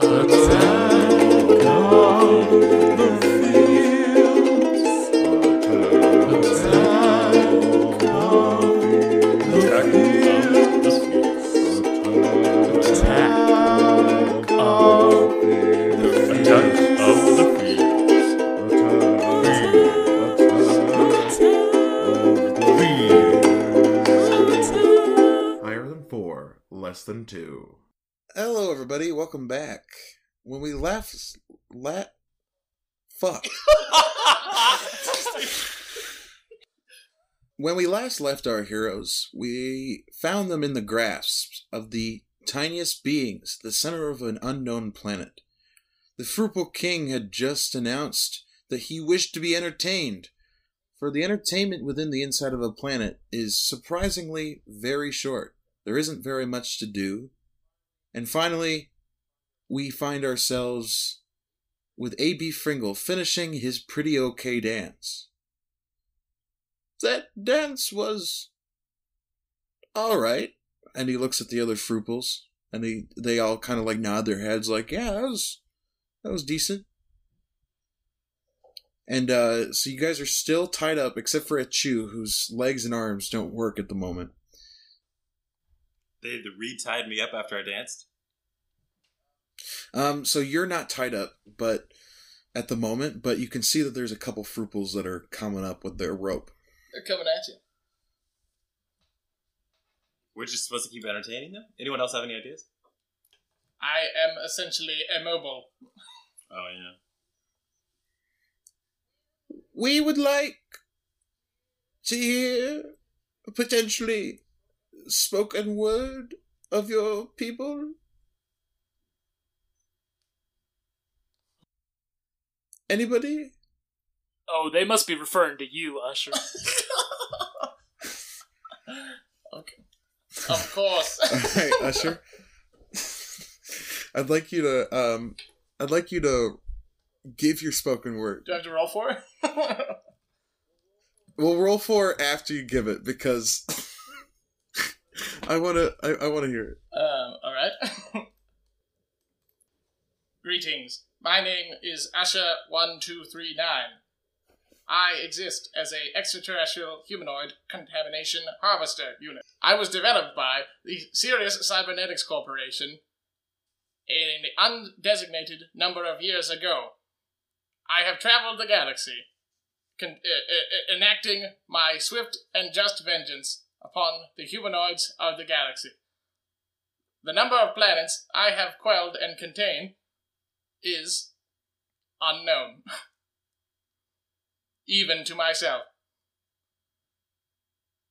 Higher fuck. when we last left our heroes, we found them in the grasp of the tiniest beings, the center of an unknown planet. The Frugal King had just announced that he wished to be entertained. For the entertainment within the inside of a planet is surprisingly very short. There isn't very much to do. And finally, we find ourselves with A.B. Fringle finishing his pretty okay dance. That dance was alright. And he looks at the other Fruples, and they, they all kind of like nod their heads like, yeah, that was, that was decent. And uh, so you guys are still tied up, except for Achu, whose legs and arms don't work at the moment. They re-tied me up after I danced. Um, so you're not tied up, but at the moment, but you can see that there's a couple Fruples that are coming up with their rope. They're coming at you. We're just supposed to keep entertaining them. Anyone else have any ideas? I am essentially immobile. Oh yeah. We would like to hear potentially spoken word of your people. Anybody? Oh, they must be referring to you, Usher. Okay. Of course. All right, Usher. I'd like you to um, I'd like you to give your spoken word. Do I have to roll for it? We'll roll for it after you give it because I want to. I, I want to hear it. um, all right. Greetings. My name is Asha One Two Three Nine. I exist as a extraterrestrial humanoid contamination harvester unit. I was developed by the Sirius Cybernetics Corporation in an undesignated number of years ago. I have traveled the galaxy, con- uh, uh, uh, enacting my swift and just vengeance upon the humanoids of the galaxy. The number of planets I have quelled and contained is unknown, even to myself.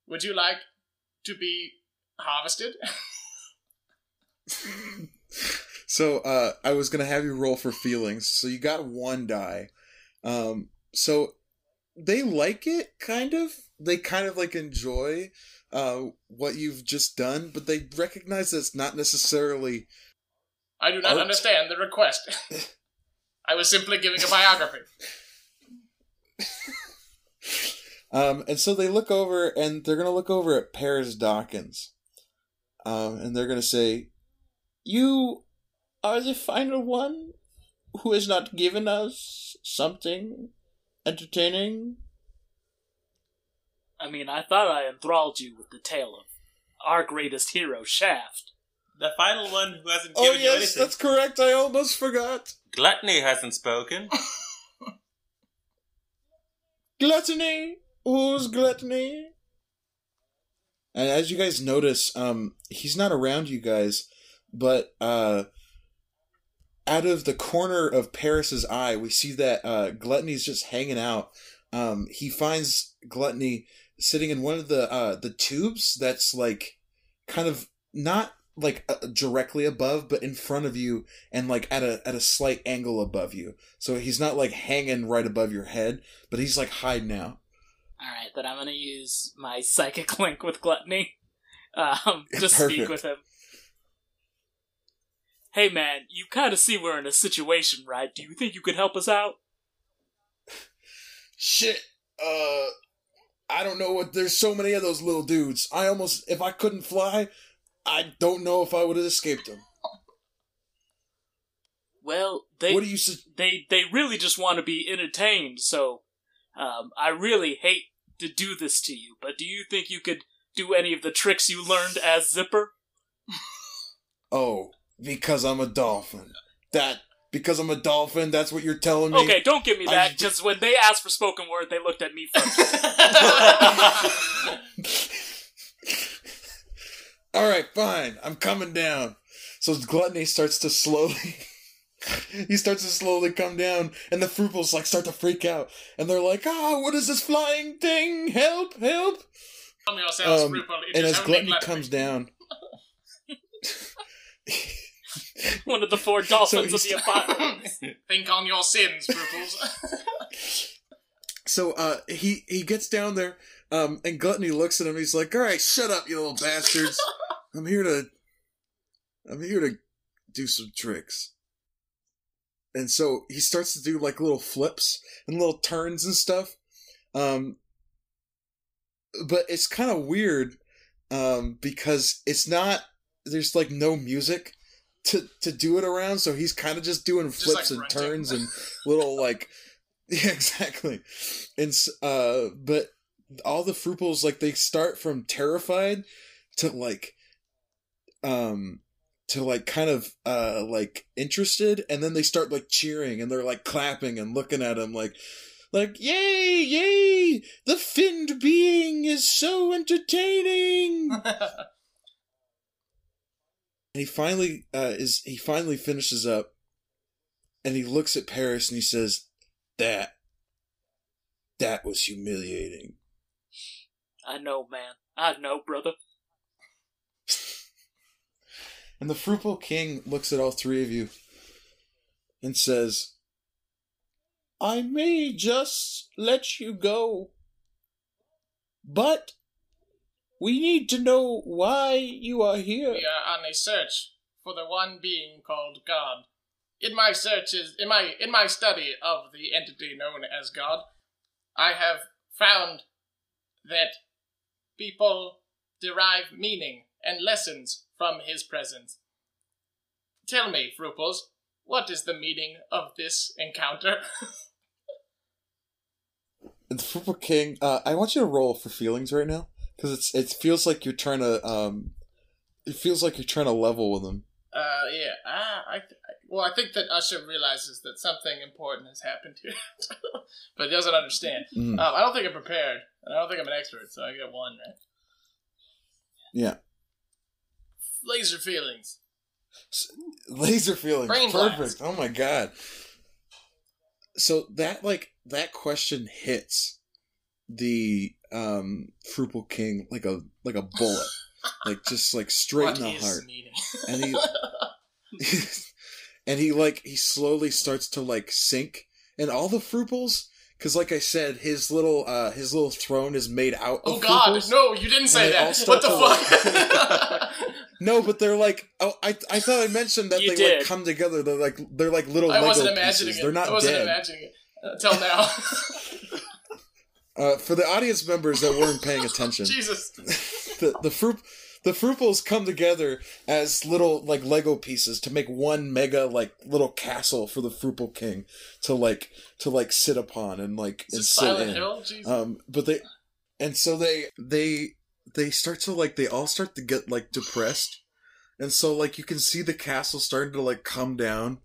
Would you like to be harvested? So uh, I was gonna have you roll for feelings. So you got one die. Um, so they like it, kind of. They kind of like enjoy uh, what you've just done, but they recognize that it's not necessarily. I do not Art. understand the request. I was simply giving a biography. Um, and so they look over, and they're gonna look over at Paris Dawkins, um, and they're gonna say, "You are the final one who has not given us something entertaining." I mean, I thought I enthralled you with the tale of our greatest hero, Shaft. The final one who hasn't Oh given you yes, anything. that's correct. I almost forgot. Gluttony hasn't spoken. Gluttony. Who's gluttony? And as you guys notice, um, he's not around you guys, but uh, out of the corner of Paris's eye, we see that uh, Gluttony's just hanging out. Um, he finds Gluttony sitting in one of the uh, the tubes that's like kind of not like uh, directly above, but in front of you and like at a at a slight angle above you. So he's not like hanging right above your head, but he's like hiding out. Alright, then I'm gonna use my psychic link with Gluttony um, to speak with him. Hey man, you kinda see we're in a situation, right? Do you think you could help us out? Shit. Uh, I don't know what. There's so many of those little dudes. I almost, if I couldn't fly, I don't know if I would have escaped them. Well, they what do you su- they they really just want to be entertained. So, um, I really hate to do this to you, but do you think you could do any of the tricks you learned as Zipper? Oh, because I'm a dolphin. That because I'm a dolphin. That's what you're telling me. Okay, don't give me that just- because when they asked for spoken word, they looked at me first. All right, fine. I'm coming down. So gluttony starts to slowly. he starts to slowly come down, and the Fruples like start to freak out, and they're like, "Ah, what is this flying thing? Help! Help!" Um, and as gluttony gluttony. comes down, One of the four dolphins of the apocalypse. Think on your sins, Ruples. so uh, he he gets down there, um, and gluttony looks at him. He's like, "All right, shut up, you little bastards. I'm here to, I'm here to do some tricks." And so he starts to do like little flips and little turns and stuff. Um, but it's kind of weird um, because it's not. There's like no music to to do it around, so he's kind of just doing Just, flips like, and turns and little like yeah, exactly. And uh, but all the Fruples like they start from terrified to like um to like kind of uh like interested and then they start like cheering and they're like clapping and looking at him like like yay yay! The finned being is so entertaining! And he finally uh is he finally finishes up and he looks at Paris and he says that that was humiliating I know, man. I know, brother. And the Frugal King looks at all three of you and says, I may just let you go, but we need to know why you are here. we are on a search for the one being called God. In my searches, in my in my study of the entity known as God, I have found that people derive meaning and lessons from his presence. Tell me, Fruples, what is the meaning of this encounter? Frugal King, uh, I want you to roll for feelings right now because it's it feels like you're trying to um, it feels like you're trying to level with him. Uh, yeah. Ah, I, th- well, I think that Usher realizes that something important has happened here, but he doesn't understand. Mhm. Um, I don't think I'm prepared, and I don't think I'm an expert, so I get one right. Yeah, Laser feelings. laser feelings, Brain perfect. blast. Oh my god. So that like that question hits the um Frugal King like a like a bullet, like just like straight What in the heart. meaning? and he and he like he slowly starts to like sink and all the fruples because like i said his little uh his little throne is made out of oh God, fruples. no! You didn't say that. What the fuck? no but they're like oh i i thought i mentioned that You they did. like come together they're like they're like little I lego wasn't imagining pieces it. they're not I wasn't dead imagining it until now. uh for the audience members that weren't paying attention Jesus. the the fruit the Fruples come together as little like Lego pieces to make one mega like little castle for the Fruple King to like to like sit upon and like Is and it sit in. Hill? Um, but they and so they they they start to like they all start to get like depressed, and so like you can see the castle starting to like come down,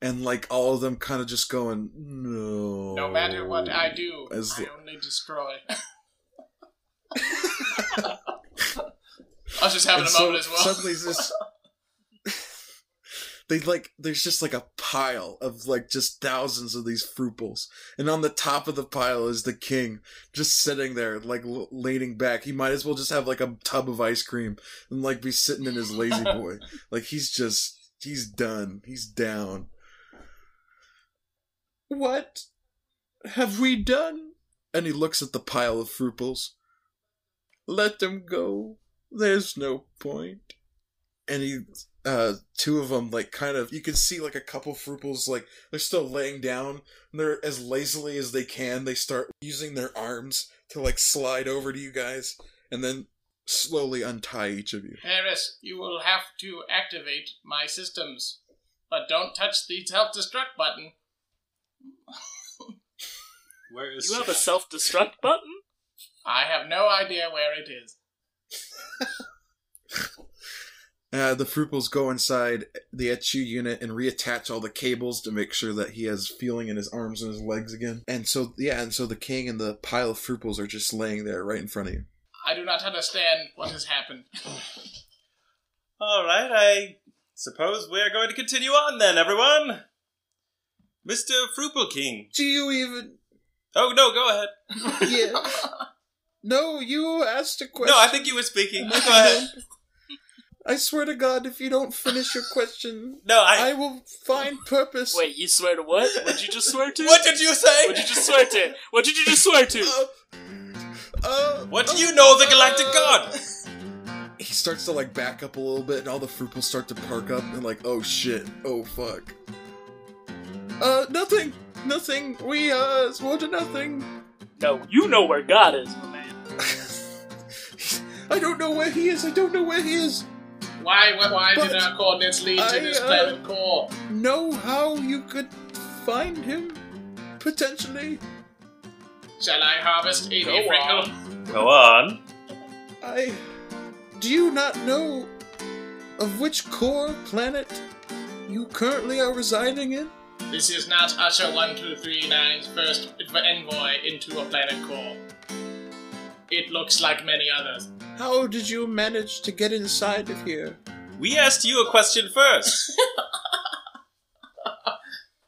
and like all of them kind of just going no. no matter what I do, As I only destroy. I was just having And a so moment as well. Suddenly, this they like there's just like a pile of like just thousands of these fruples, and on the top of the pile is the king just sitting there like l- leaning back. He might as well just have like a tub of ice cream and like be sitting in his lazy boy. like he's just he's done. He's down. What have we done? And he looks at the pile of fruples. Let them go. There's no point. And he, uh, two of them, like, kind of, you can see, like, a couple fruples, like, they're still laying down, and they're as lazily as they can. They start using their arms to, like, slide over to you guys, and then slowly untie each of you. Harris, you will have to activate my systems but don't touch the self-destruct button. Where is You have a self destruct button? I have no idea where it is. Uh, the Fruples go inside the HU unit and reattach all the cables to make sure that he has feeling in his arms and his legs again. And so, yeah, and so the king and the pile of Fruples are just laying there right in front of you. I do not understand what has happened. All right, I suppose we're going to continue on then, everyone. Mr. Fruple King. Do you even? Oh no, go ahead. Yeah. no, you asked a question. No, I think you were speaking. Go ahead. I swear to God, if you don't finish your question, No, I. I will find purpose. Wait, you swear to what? What'd you just swear to? What did you say? What'd you just swear to? What did you just swear to? Uh, uh, What do you know of the Galactic God? he starts to like back up a little bit, and all the Fruples start to perk up and like, oh shit, oh fuck. Uh, nothing, nothing. We uh swore to nothing. No, you know where God is, my man. I don't know where he is. I don't know where he is. Why, why, why did But our coordinates lead to I, this uh, planet core? Know how you could find him? Potentially. Shall I harvest A.B. Go Pringle? Go on. I. Do you not know of which core planet you currently are residing in? This is not Usher 1239's first envoy into a planet core. It looks like many others. How did you manage to get inside of here? We asked you a question first.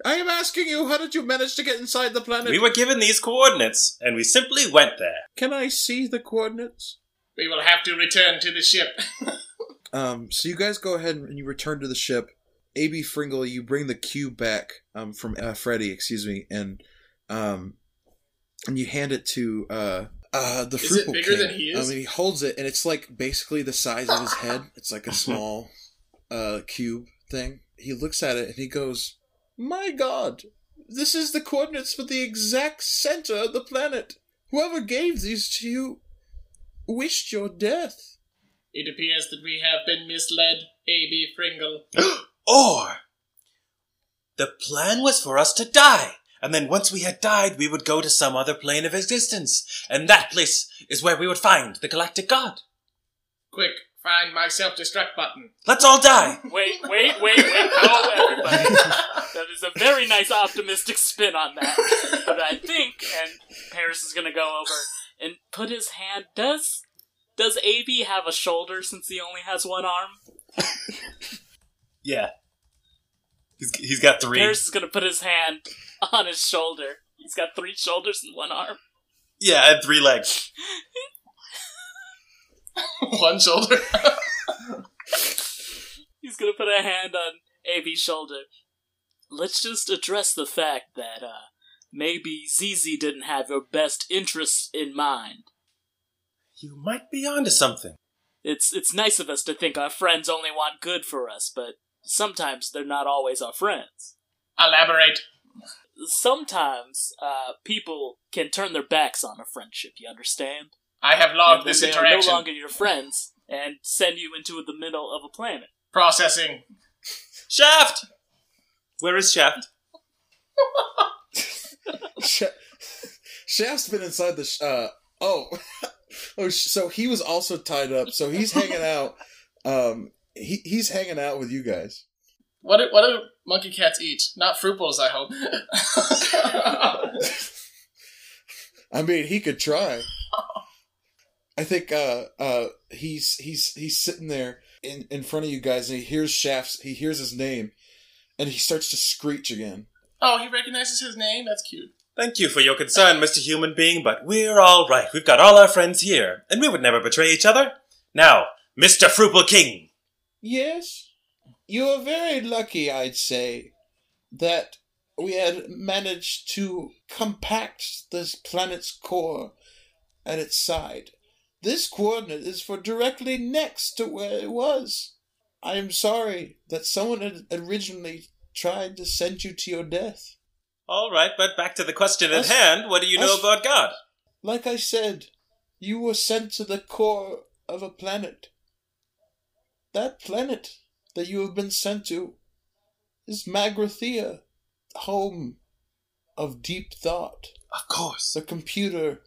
I am asking you, how did you manage to get inside the planet? we were given these coordinates, and we simply went there. Can I see the coordinates? We will have to return to the ship. Um, so you guys go ahead and you return to the ship. AB Fringle, you bring the cube back um, from uh, Freddy, excuse me, and um, and you hand it to uh, uh, the Is it Frugal bigger King. than he is? Um, and he holds it, and it's like basically the size of his head. It's like a small uh, cube thing. He looks at it and he goes, "My God, this is the coordinates for the exact center of the planet. Whoever gave these to you wished your death." It appears that we have been misled, A.B. Fringle. Or the plan was for us to die, and then once we had died, we would go to some other plane of existence, and that place is where we would find the Galactic God. Quick, find my self-destruct button. Let's all die. Wait, wait, wait, wait. No, everybody. That is a very nice optimistic spin on that. But I think, and Paris is gonna go over and put his hand. Does does AB have a shoulder since he only has one arm? Yeah. He's, he's got three. Paris is gonna put his hand on his shoulder. He's got three shoulders and one arm. Yeah, and three legs. One shoulder. He's gonna put a hand on AB's shoulder. Let's just address the fact that uh, maybe ZZ didn't have your best interests in mind. You might be onto something. It's it's nice of us to think our friends only want good for us, but sometimes they're not always our friends. Elaborate. Sometimes uh, people can turn their backs on a friendship. You understand? I have logged then this they are no longer your friends and send you into the middle of a planet. Processing. Shaft! Where is Shaft? Sh- Shaft's been inside the. Sh- uh, oh, oh. So he was also tied up. So he's hanging out. Um, he he's hanging out with you guys. What do, what do monkey cats eat? Not fruit bowls, I hope. I mean, he could try. I think uh, uh, he's he's he's sitting there in, in front of you guys, and he hears Shaft's. He hears his name, and he starts to screech again. oh, he recognizes his name? That's cute. Thank you for your concern, Mr. Human Being, but we're all right. We've got all our friends here, and we would never betray each other. Now, Mr. Fruple King. Yes, you are very lucky, I'd say, that we had managed to compact this planet's core at its side. This coordinate is for directly next to where it was. I am sorry that someone had originally tried to send you to your death. All right, but back to the question at Us- hand. What do you know us- about God? Like I said, you were sent to the core of a planet. That planet that you have been sent to is Magrathea, home of deep thought. Of course. The computer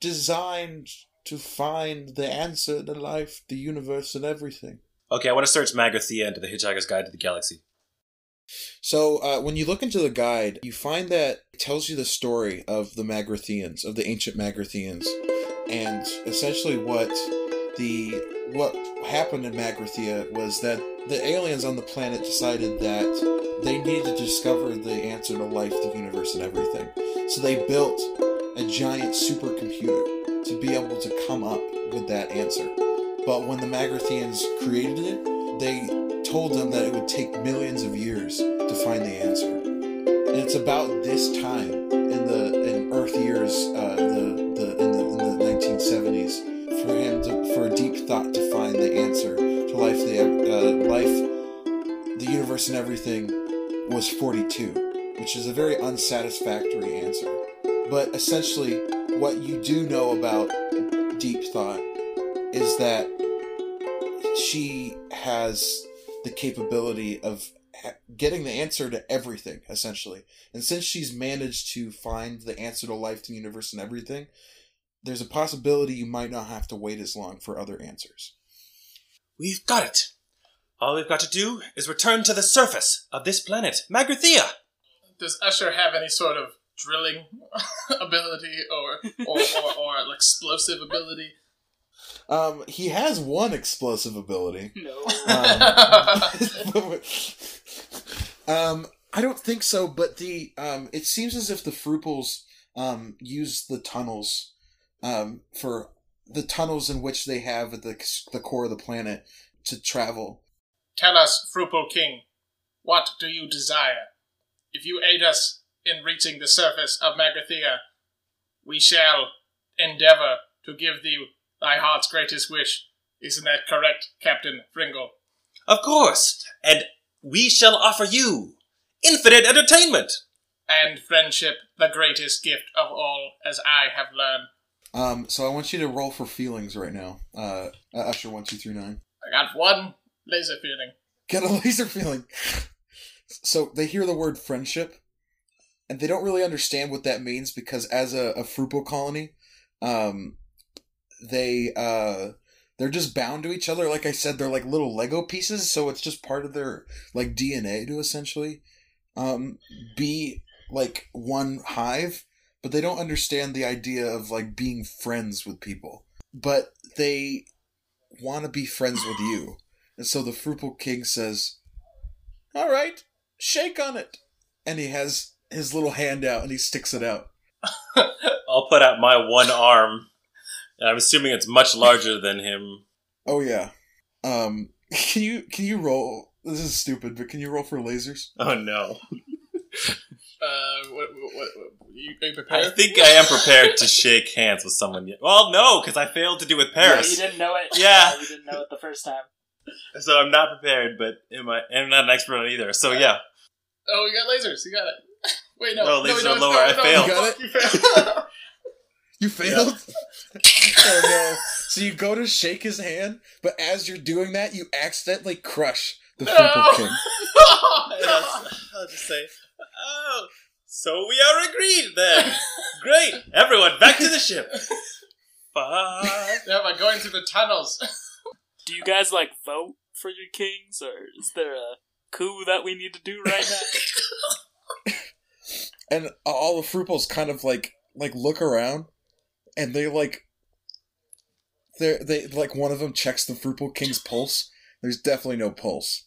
designed to find the answer to life, the universe, and everything. Okay, I want to search Magrathea into the Hitchhiker's Guide to the Galaxy. So, uh, when you look into the guide, you find that it tells you the story of the Magratheans, of the ancient Magratheans, and essentially what the what happened in Magrathea was that the aliens on the planet decided that they needed to discover the answer to life, the universe, and everything. So they built a giant supercomputer to be able to come up with that answer. But when the Magratheans created it, they told them that it would take millions of years to find the answer. And it's about this time in the in Earth years, uh, the, the in the in the 1970s, universe, and everything was 42, which is a very unsatisfactory answer. But essentially, what you do know about deep thought is that she has the capability of getting the answer to everything, essentially. And since she's managed to find the answer to life, the universe, and everything, there's a possibility you might not have to wait as long for other answers. We've got it. All we've got to do is return to the surface of this planet, Magrathea. Does Usher have any sort of drilling ability or or, or, or explosive ability? Um, he has one explosive ability. No. Um, um, I don't think so, but the um, it seems as if the Fruples um, use the tunnels um, for the tunnels in which they have at the the core of the planet to travel. Tell us, Fruple King, what do you desire? If you aid us in reaching the surface of Magrathea, we shall endeavor to give thee thy heart's greatest wish. Isn't that correct, Captain Fringle? Of course. And we shall offer you infinite entertainment. And friendship, the greatest gift of all, as I have learned. Um, so I want you to roll for feelings right now. Uh, uh, Usher one two three nine. I got one laser feeling. Get a laser feeling. So they hear the word friendship, and they don't really understand what that means because as a, a Frupo colony, um, they uh, they're just bound to each other. Like I said, they're like little Lego pieces, so it's just part of their like DNA to essentially um, be like one hive. But they don't understand the idea of like being friends with people. But they want to be friends with you. And so the Frugal King says, All right, shake on it. And he has his little hand out and he sticks it out. I'll put out my one arm. And I'm assuming it's much larger than him. Oh yeah. Um can you can you roll this is stupid, but can you roll for lasers? Oh no. Uh, what, what, what, you, are you I think I am prepared to shake hands with someone. Well, no, because I failed to do with Yeah, you didn't know it. Yeah. you didn't know it the first time. So I'm not prepared, but am I, I'm not an expert on either. So yeah. Oh, you got lasers. You got it. Wait, no. No, lasers no, are lower. no, I failed. You got You failed. You failed? oh no. So you go to shake his hand, but as you're doing that, you accidentally crush the Frugal King. And I'll, I'll just say, oh, so we are agreed then. Great. Everyone, back to the ship. Fuck. yeah, by going through the tunnels. Do you guys like vote for your kings, or is there a coup that we need to do right now? and all the Fruples kind of like like look around, and they like they they like one of them checks the Fruple King's pulse. There's definitely no pulse.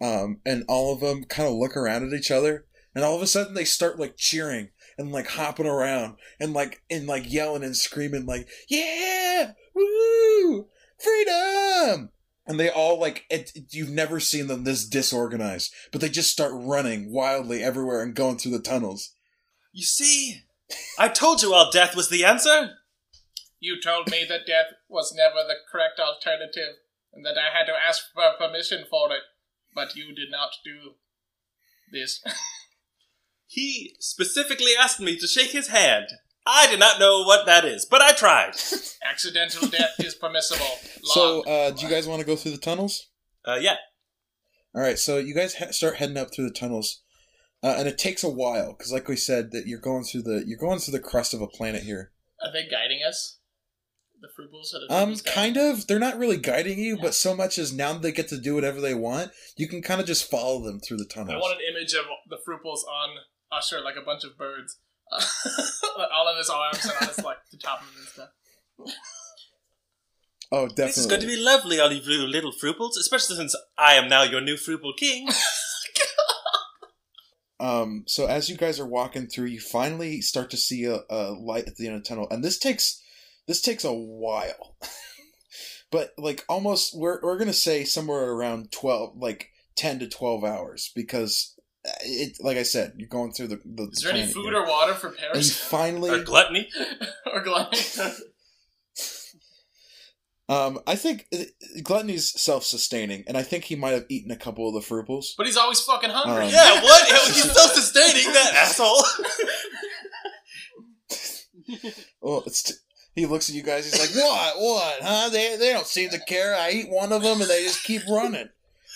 Um, and all of them kind of look around at each other, and all of a sudden they start like cheering and like hopping around and like and like yelling and screaming like yeah woo freedom and they all like it, you've never seen them this disorganized but they just start running wildly everywhere and going through the tunnels You see, I told you all death was the answer. You told me that death was never the correct alternative, and that I had to ask for permission for it, but you did not do this. He specifically asked me to shake his hand. I did not know what that is, but I tried. Accidental death is permissible. so uh do you guys want to go through the tunnels Uh, yeah. All right, so you guys ha- start heading up through the tunnels, uh, and it takes a while because, like we said, that you're going through the you're going through the crust of a planet here. Are they guiding us? The Frubbles? Are the Um, kind of. They're not really guiding you, but so much as now they get to do whatever they want, you can kind of just follow them through the tunnels. I want an image of the Fruples on Usher like a bunch of birds. All in his arms and on his like the top of him and stuff. oh, definitely. This is going to be lovely, all you little fruples, especially since I am now your new fruple king. Um, so as you guys are walking through, you finally start to see a, a light at the end of the tunnel, and this takes this takes a while. but like almost, we're we're gonna say somewhere around twelve, like ten to twelve hours, because it, like I said, you're going through the. the Is there any food here. or water for And you Paris? finally, or gluttony. or gluttony? um, I think uh, Gluttony's self-sustaining, and I think he might have eaten a couple of the fruples. but he's always fucking hungry. Um, Yeah, what? He's self-sustaining, that asshole. Well, it's t- he looks at you guys. He's like, "What? What? Huh? They they don't seem to care. I eat one of them, and they just keep running.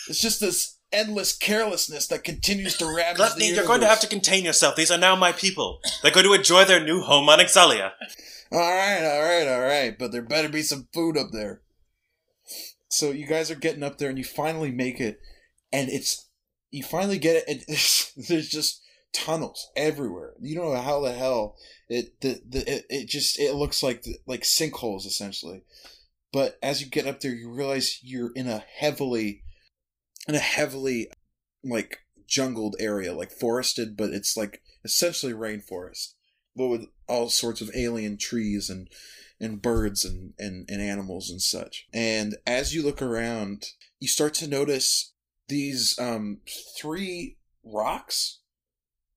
It's just this endless carelessness that continues to ravage Gluttony, the you're going to have to contain yourself. These are now my people. They're going to enjoy their new home on Exalia. All right, all right, all right. But there better be some food up there. So you guys are getting up there, and you finally make it, and it's you finally get it, and there's just tunnels everywhere. You don't know how the hell it the, the it, it just it looks like like sinkholes essentially. But as you get up there, you realize you're in a heavily in a heavily like jungled area, like forested, but it's like essentially rainforest, but with all sorts of alien trees and and birds and, and, and animals and such. And as you look around, you start to notice these um three rocks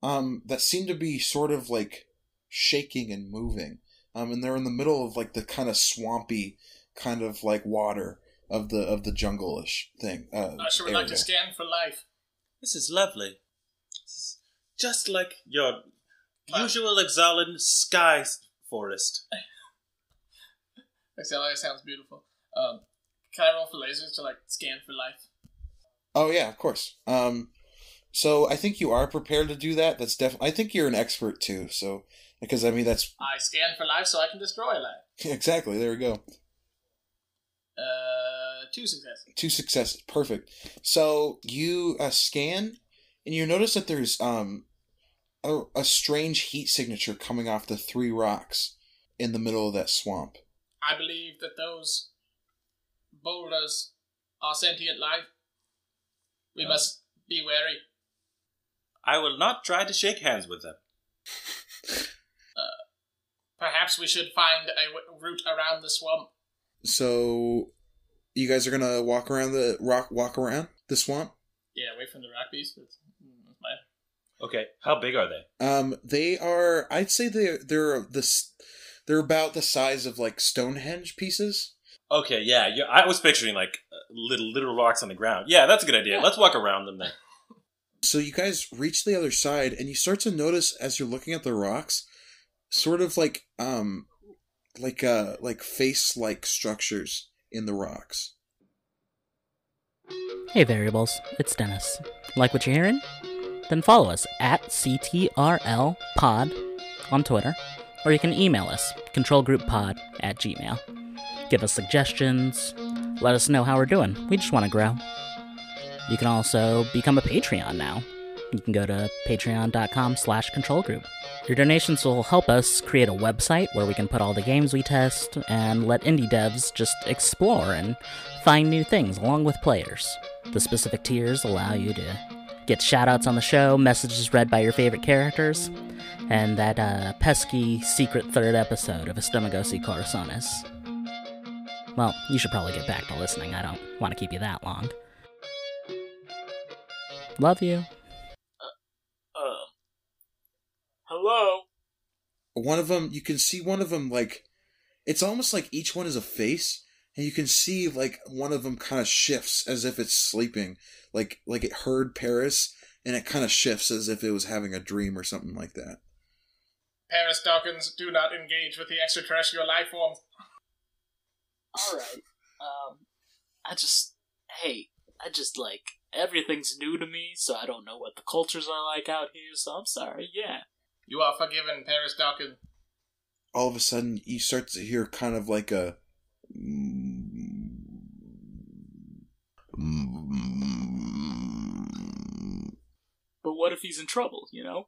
um that seem to be sort of like shaking and moving. Um and they're in the middle of like the kind of swampy kind of like water of the of the jungle-ish thing. Uh, Usher would like area. to scan for life. This is lovely. This is just like your usual Exalan sky forest. Excelia sounds beautiful. Um, can I roll for lasers to like scan for life? Oh yeah, of course. Um, so I think you are prepared to do that. That's definitely. I think you're an expert too. So because I mean that's I scan for life so I can destroy life. exactly. There we go. Uh, two successes. Two successes. Perfect. So you uh, scan, and you notice that there's um a, a strange heat signature coming off the three rocks in the middle of that swamp. I believe that those boulders are sentient life. We Oh. must be wary. I will not try to shake hands with them. uh, Perhaps we should find a w- route around the swamp. So you guys are gonna walk around the rock, walk around the swamp. Yeah, away from the rock beast. That's, mm, that's fine. Okay, how big are they? Um, they are. I'd say they're they're this. They're about the size of like Stonehenge pieces. Okay, yeah, yeah I was picturing like uh, little little rocks on the ground. Yeah, that's a good idea. Yeah. Let's walk around them then. So you guys reach the other side, and you start to notice as you're looking at the rocks, sort of like um, like uh, like face like structures in the rocks. Hey variables, it's Dennis. Like what you're hearing? Then follow us at CTRL Pod on Twitter, or you can email us, controlgrouppod at gmail. Give us suggestions, let us know how we're doing. We just want to grow. You can also become a Patreon now. You can go to patreon.com slash controlgroup. Your donations will help us create a website where we can put all the games we test and let indie devs just explore and find new things along with players. The specific tiers allow you to get shoutouts on the show, messages read by your favorite characters, and that uh, pesky secret third episode of Estomagosi Corazones. Well, you should probably get back to listening. I don't want to keep you that long. Love you. Uh, hello? One of them, you can see one of them like it's almost like each one is a face, and you can see like one of them kind of shifts as if it's sleeping, like like it heard Paris, and it kind of shifts as if it was having a dream or something like that. Paris Dawkins, do not engage with the extraterrestrial life form Alright. Um, I just, hey, I just like everything's new to me, so I don't know what the cultures are like out here. So I'm sorry. Yeah. You are forgiven, Paris Dawkins. All of a sudden, you start to hear kind of like a. But what if he's in trouble? You know.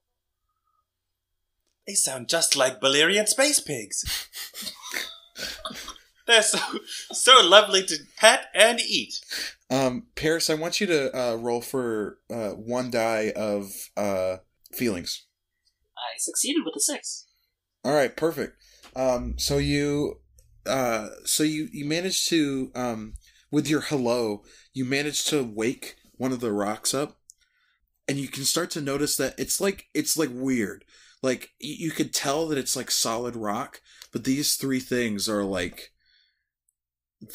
They sound just like Balerian space pigs. They're so so lovely to pet and eat. Um, Paris, I want you to uh, roll for uh, one die of uh, feelings. Succeeded with a six. All right, perfect. Um, so you, uh, so you you managed to, um, with your hello, you managed to wake one of the rocks up, and you can start to notice that it's like it's like weird. Like y- you could tell that it's like solid rock, but these three things are like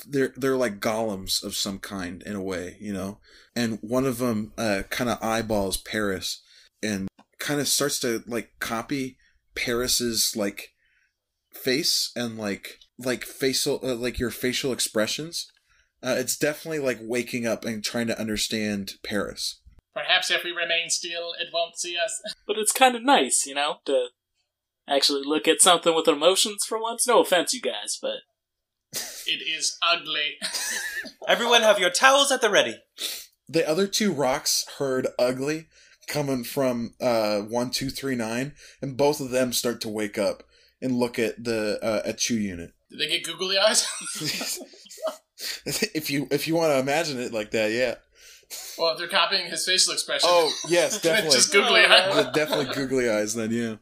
they're they're like golems of some kind in a way, you know. And one of them uh, kind of eyeballs Paris and kind of starts to like copy Paris's like face and like like facial uh, like your facial expressions. Uh, it's definitely like waking up and trying to understand Paris. Perhaps if we remain still, it won't see us. But it's kind of nice, you know, to actually look at something with emotions for once. No offense, you guys, but It is ugly. Everyone have your towels at the ready. The other two rocks heard ugly coming from uh one two three nine, and both of them start to wake up and look at the uh, at Chew unit. Did they get googly eyes? if you if you want to imagine it like that, yeah. well, if they're copying his facial expression. Oh yes, definitely. Just googly eyes. Yeah, definitely googly eyes. Then yeah.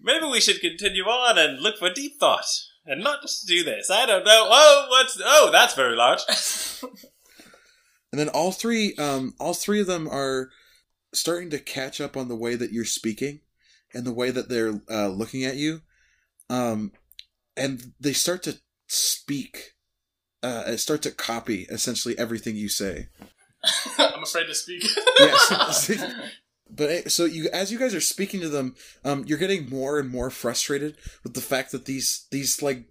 Maybe we should continue on and look for deep thought. And not just do this. I don't know. Oh, what's. Oh, that's very large. And then all three, um, all three of them are starting to catch up on the way that you're speaking and the way that they're uh, looking at you. Um, and they start to speak, uh, start to copy essentially everything you say. I'm afraid to speak. Yes. But eh, so you, as you guys are speaking to them, um, you're getting more and more frustrated with the fact that these these like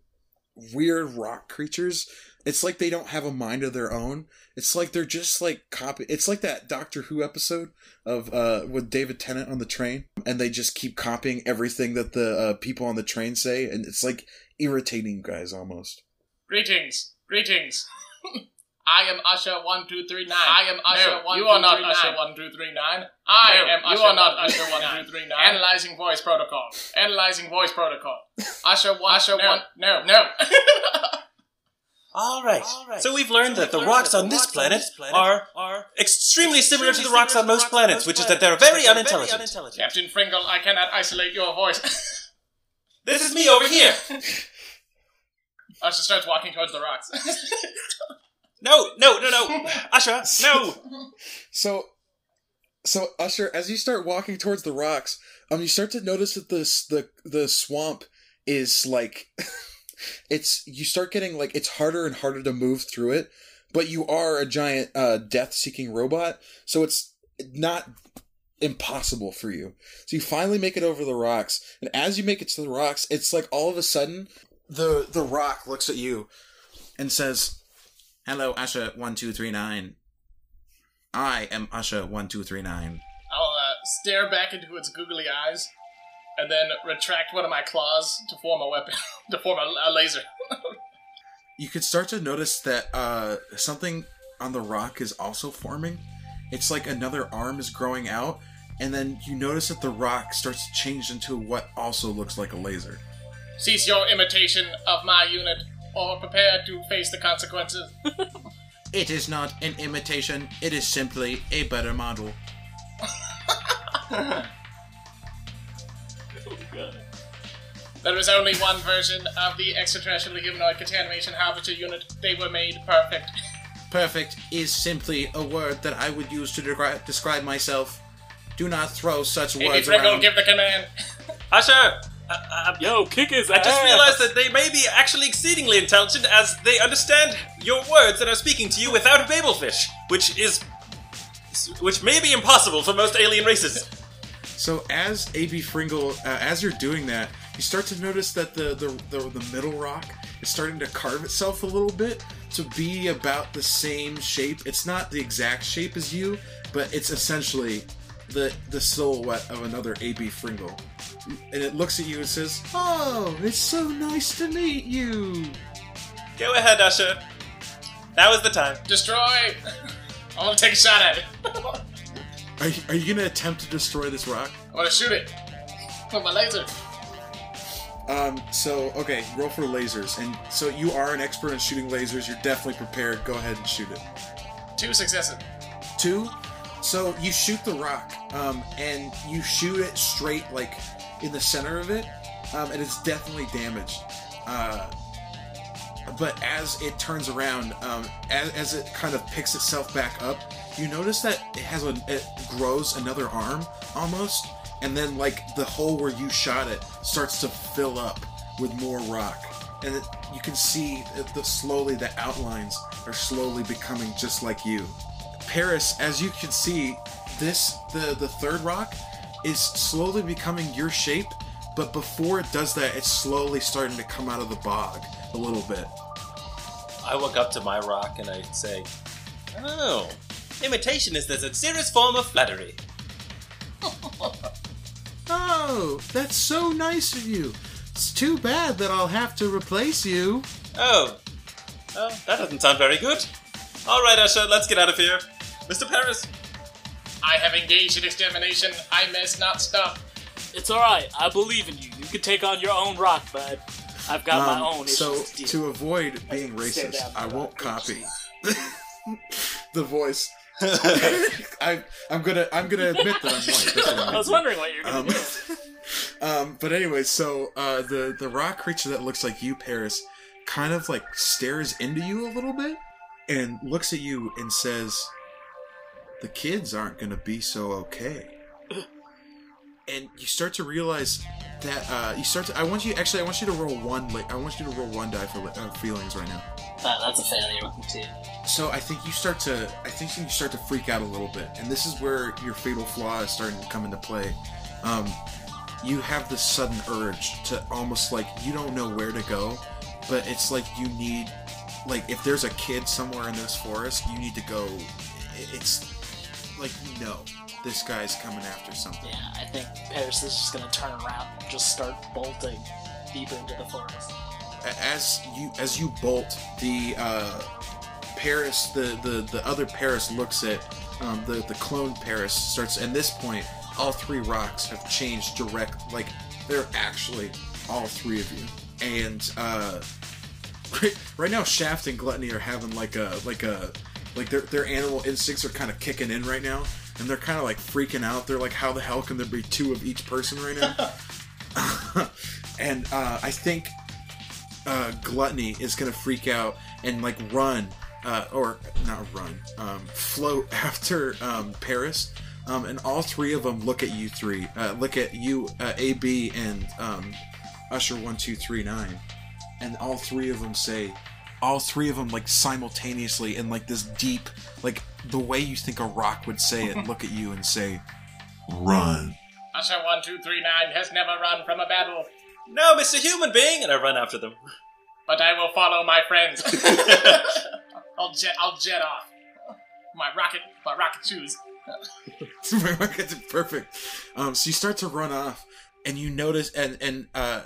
weird rock creatures. It's like they don't have a mind of their own. It's like they're just like copy. It's like that Doctor Who episode of uh with David Tennant on the train, and they just keep copying everything that the uh, people on the train say, and it's like irritating guys almost. Greetings. Greetings. I am Usher one two three nine. I am Usher one. You are not Usher one two three nine. I am Usher. You are not Usher one two three nine. Analyzing voice protocol. Analyzing voice protocol. Usher one. Usher one. No. No. All right. All right. So we've learned that the rocks on this planet are are extremely similar to the rocks on most planets, which is that they're very unintelligent. Captain Pringle, I cannot isolate your voice. This is me over here. Usher starts walking towards the rocks. No, no, no, no. Asha, no. So, so Usher, as you start walking towards the rocks, um, you start to notice that this the the swamp is like, it's you start getting like it's harder and harder to move through it, but you are a giant uh, death seeking robot, so it's not impossible for you. So you finally make it over the rocks, and as you make it to the rocks, it's like all of a sudden the the rock looks at you and says, "Hello, Usher one two three nine. I am Usher one two three nine. I'll uh, stare back into its googly eyes, and then retract one of my claws to form a weapon, to form a, a laser. You could start to notice that uh, something on the rock is also forming. It's like another arm is growing out, and then you notice that the rock starts to change into what also looks like a laser. Cease your imitation of my unit, or prepare to face the consequences. It is not an imitation, it is simply a better model. Oh, God. There is only one version of the extraterrestrial humanoid contamination harvester unit. They were made perfect. Perfect is simply a word that I would use to degri- describe myself. Do not throw such words Pringle, around. give the command. Asha, uh, uh, Yo, kick his I just realized that they may be actually exceedingly intelligent as they understand your words and are speaking to you without a babelfish, which is. which may be impossible for most alien races. So as AB Fringle, uh, as you're doing that, you start to notice that the, the the the middle rock is starting to carve itself a little bit to be about the same shape. It's not the exact shape as you, but it's essentially the the silhouette of another AB Fringle. And it looks at you and says, "Oh, it's so nice to meet you." Go ahead, Usher. That was the time. Destroy! I want to take a shot at it. Are you, are you gonna attempt to destroy this rock? I want to shoot it with my laser. Um, so okay, roll for lasers, and so you are an expert in shooting lasers. You're definitely prepared. Go ahead and shoot it. Two successes. Two. So you shoot the rock, um, and you shoot it straight, like in the center of it, um, and it's definitely damaged. Uh, but as it turns around, um, as, as it kind of picks itself back up, you notice that it has a it grows another arm almost, and then like the hole where you shot it starts to fill up with more rock, and it, you can see that the slowly the outlines are slowly becoming just like you. Paris, as you can see, this the the third rock is slowly becoming your shape, but before it does that, it's slowly starting to come out of the bog a little bit. I walk up to my rock and I say, Oh, imitation is this the sincerest form of flattery. Oh, that's so nice of you. It's too bad that I'll have to replace you. Oh, oh, that doesn't sound very good. All right, Usher, let's get out of here. Mr. Paris, I have engaged in extermination. I must not stop. It's alright. I believe in you. You can take on your own rock, bud. I've got my Um, own issues so to deal to avoid being Stand racist, I won't copy the voice. I, I'm gonna I'm gonna admit that I'm white. I'm I gonna was wondering what you're gonna Um, do. um, but anyway, so uh, the the rock creature that looks like you, Paris, kind of like stares into you a little bit and looks at you and says, "The kids aren't going to be so okay." and you start to realize that uh, you start to. I want you actually. I want you to roll one. Like, I want you to roll one die for uh, feelings right now. That, that's a failure too. So I think you start to I think you start to freak out a little bit, and this is where your fatal flaw is starting to come into play. Um, you have this sudden urge to almost like you don't know where to go, but it's like you need like if there's a kid somewhere in this forest, you need to go. It's like you know this guy's coming after something. Yeah, I think Paris is just gonna turn around and just start bolting deeper into the forest. As you as you bolt the uh, Paris the, the the other Paris looks at um, the the clone Paris starts and this point all three rocks have changed direct like they're actually all three of you and uh, right, right now Shaft and Gluttony are having like a like a like their their animal instincts are kind of kicking in right now and they're kind of like freaking out. They're like how the hell can there be two of each person right now? And uh, I think uh, Gluttony is gonna freak out and like run, uh, or not run, um, float after um, Paris. Um, and all three of them look at you three, uh, look at you, uh, AB and um, Usher one two three nine, and all three of them say, all three of them like simultaneously in like this deep, like the way you think a rock would say it, look at you and say, "Run." Usher one two three nine has never run from a battle, no, Mr. Human Being, and I run after them. but I will follow my friends. I'll jet. I'll jet off. My rocket. My rocket shoes. It's perfect. Um, so you start to run off, and you notice, and and uh,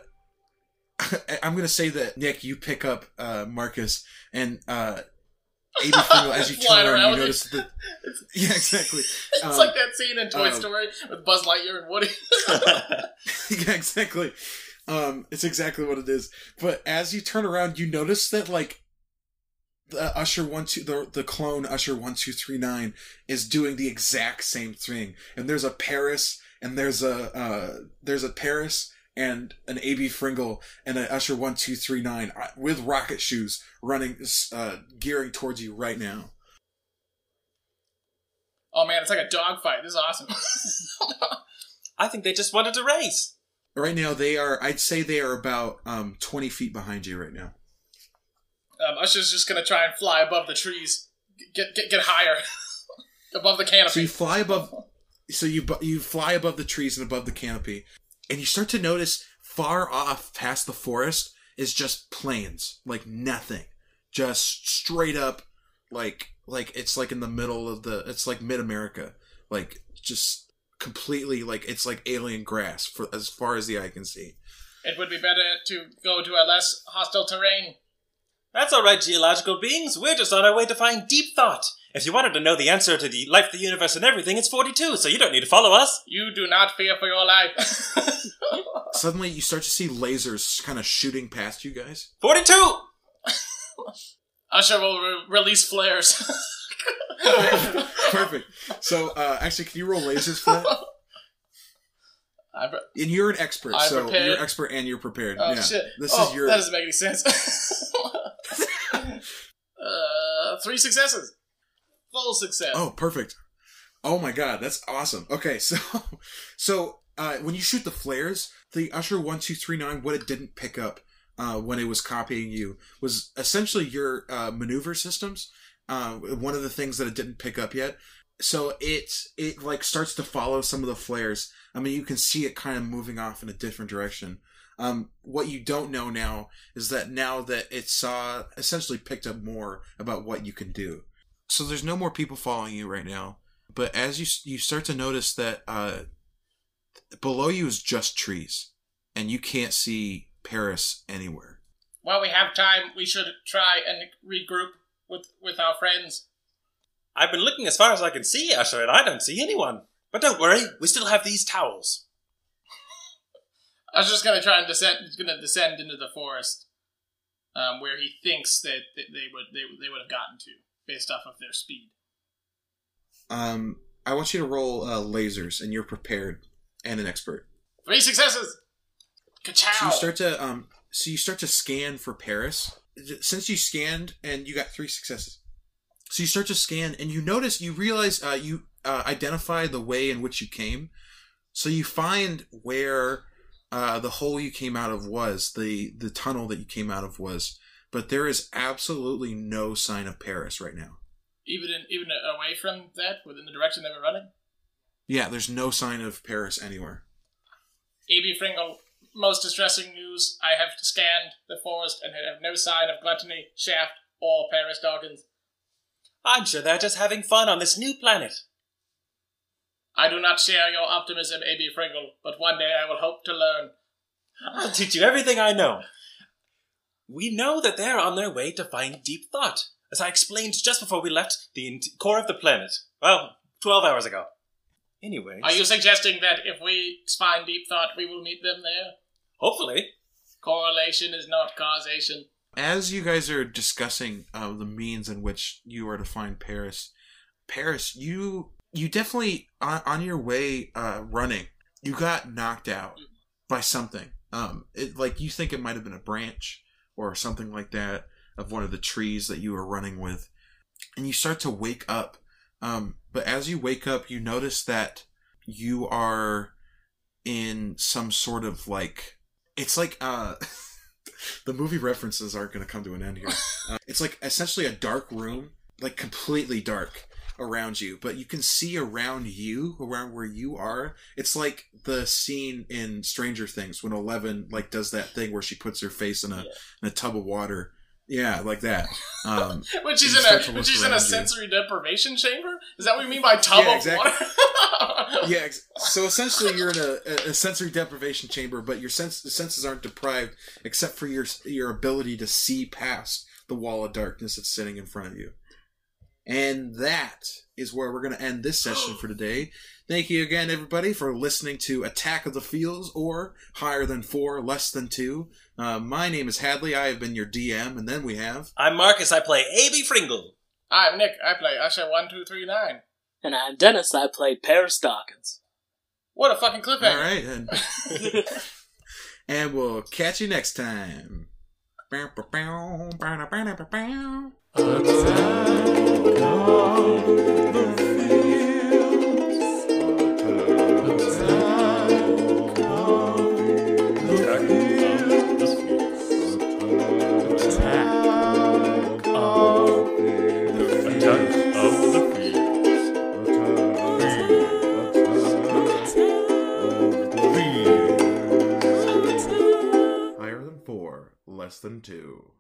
I'm gonna say that Nick, you pick up uh, Marcus, and uh, AB Fringle, as you turn around, you notice that. Yeah, exactly. It's Um, like that scene in Toy um, Story with Buzz Lightyear and Woody. yeah, exactly. Um, it's exactly what it is. But as you turn around, you notice that like the Usher one two the the clone Usher one two three nine is doing the exact same thing. And there's a Paris, and there's a uh, there's a Paris and an AB Fringle and an Usher one two three nine uh, with rocket shoes running, uh, gearing towards you right now. oh man, it's like a dogfight. This is awesome. I think they just wanted to race. Right now, they are. I'd say they are about um twenty feet behind you right now. um, Usher's just gonna try and fly above the trees, get get get higher, above the canopy. So you canopy. fly above. So you you fly above the trees and above the canopy, and you start to notice far off past the forest is just plains, like nothing, just straight up like like it's like in the middle of the it's like mid America, like just completely like it's like alien grass for as far as the eye can see. It would be better to go to a less hostile terrain. That's all right, geological beings. We're just on our way to find deep thought. If you wanted to know the answer to the life, the universe, and everything, it's 42, so you don't need to follow us. You do not fear for your life. Suddenly, you start to see lasers kind of shooting past you guys. 42! Usher will re- release flares. Perfect. So, uh, actually, can you roll lasers for that? Pre- And you're an expert, I'm so prepared. you're expert and you're prepared. oh yeah. shit! This oh, is your. That doesn't make any sense. uh, three successes. Full success. Oh, perfect. Oh my god, that's awesome. Okay, so so uh, when you shoot the flares, the Usher one two three nine, what it didn't pick up uh, when it was copying you was essentially your uh, maneuver systems. Uh, one of the things that it didn't pick up yet. So it it like starts to follow some of the flares. I mean, you can see it kind of moving off in a different direction. Um, what you don't know now is that now that it saw essentially picked up more about what you can do. So there's no more people following you right now, but as you you start to notice that uh, below you is just trees, and you can't see Paris anywhere. While we have time, we should try and regroup with with our friends. I've been looking as far as I can see, Usher, and I don't see anyone. But don't worry, we still have these towels. I was just gonna try and descend. Gonna descend into the forest, um, where he thinks that that they would they, they would have gotten to based off of their speed. Um, I want you to roll uh, lasers, and you're prepared and an expert. Three successes. Ka-chow! So you start to um, so you start to scan for Paris. Since you scanned and you got three successes, so you start to scan and you notice you realize uh, you uh, identify the way in which you came. So you find where uh, the hole you came out of was the the tunnel that you came out of was, but there is absolutely no sign of Paris right now. even in, even away from that, within the direction they were running. Yeah, there's no sign of Paris anywhere. AB Fringle, most distressing news. I have scanned the forest and have no sign of Gluttony, Shaft, or Paris Dawkins. I'm sure they're just having fun on this new planet. I do not share your optimism, AB Fringle, but one day I will hope to learn. I'll teach you everything I know. We know that they're on their way to find deep thought, as I explained just before we left the int- core of the planet. Well, 12 hours ago. Anyway, Are you suggesting that if we find deep thought, we will meet them there? hopefully. Correlation is not causation. as you guys are discussing uh, the means in which you are to find Paris, Paris, you you definitely on, on your way uh, running, you got knocked out by something. Um, it, like you think it might have been a branch or something like that of one of the trees that you were running with, and you start to wake up. Um, but as you wake up, you notice that you are in some sort of like it's like uh the movie references aren't going to come to an end here. Uh, it's like essentially a dark room, like completely dark around you, but you can see around you, around where you are. It's like the scene in Stranger Things when Eleven like does that thing where she puts her face in a in a tub of water. Yeah, like that. Um, When she's in a when she's in a around you. sensory deprivation chamber? Is that what you mean by tub Yeah, of exactly. water? yeah, ex- so essentially you're in a, a sensory deprivation chamber, but your sense the senses aren't deprived except for your your ability to see past the wall of darkness that's sitting in front of you. And that is where we're going to end this session for today. Thank you again, everybody, for listening to Attack of the Fields or Higher Than Four, Less Than Two. Uh, my name is Hadley. I have been your DM, and then we have. I'm Marcus, I play A.B. Fringle. I'm Nick. I play Usher one two three nine. And I'm Dennis. I play Paris Dawkins. What a fucking All cliffhanger! right, and, and we'll catch you next time. Higher than four, less than two.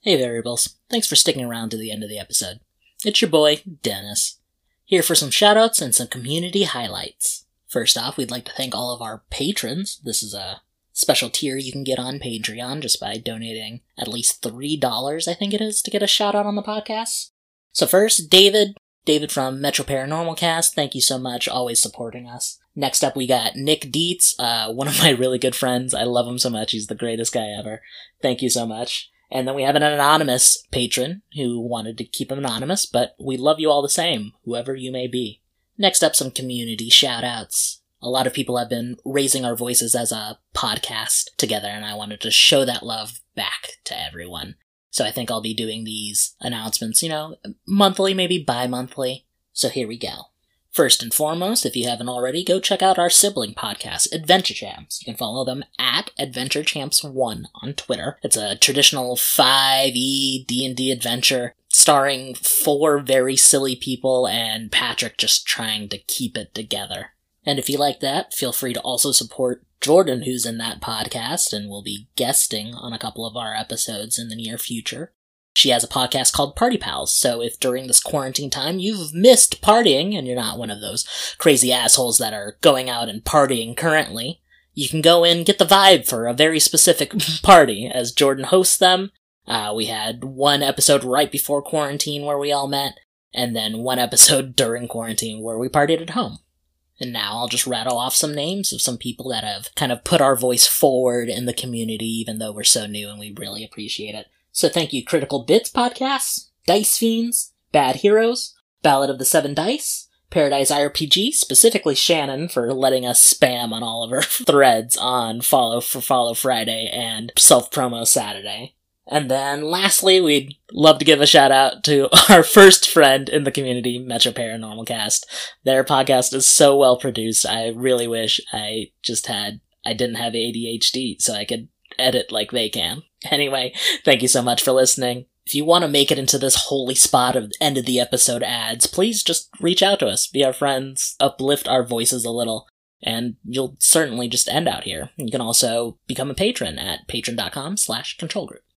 Hey, Variables. Thanks for sticking around to the end of the episode. It's your boy, Dennis. Here for some shoutouts and some community highlights. First off, we'd like to thank all of our patrons. This is a special tier you can get on Patreon just by donating at least $3, I think it is, to get a shout out on the podcast. So first, David. David from Metro Paranormal Cast, thank you so much, always supporting us. Next up, we got Nick Dietz, uh, one of my really good friends. I love him so much. He's the greatest guy ever. Thank you so much. And then we have an anonymous patron who wanted to keep him anonymous, but we love you all the same, whoever you may be. Next up, some community shout outs. A lot of people have been raising our voices as a podcast together, and I wanted to show that love back to everyone. So I think I'll be doing these announcements, you know, monthly, maybe bi monthly. So here we go. First and foremost, if you haven't already, go check out our sibling podcast, Adventure Champs. You can follow them at Adventure Champs One on Twitter. It's a traditional 5e D&D adventure starring four very silly people and Patrick just trying to keep it together. And if you like that, feel free to also support Jordan, who's in that podcast and will be guesting on a couple of our episodes in the near future. She has a podcast called Party Pals, so if during this quarantine time you've missed partying and you're not one of those crazy assholes that are going out and partying currently, you can go in get the vibe for a very specific party as Jordan hosts them. Uh, we had one episode right before quarantine where we all met, and then one episode during quarantine where we partied at home. And now I'll just rattle off some names of some people that have kind of put our voice forward in the community, even though we're so new and we really appreciate it. So thank you, Critical Bits Podcasts, Dice Fiends, Bad Heroes, Ballad of the Seven Dice, Paradise RPG, specifically Shannon for letting us spam on all of her threads on Follow for Follow Friday and Self Promo Saturday. And then lastly, we'd love to give a shout out to our first friend in the community, Metro Paranormal Cast. Their podcast is so well produced. I really wish I just had, I didn't have ADHD so I could edit like they can. Anyway, thank you so much for listening. If you want to make it into this holy spot of end of the episode ads, please just reach out to us, be our friends, uplift our voices a little, and you'll certainly just end out here. You can also become a patron at patreon.com slash control group.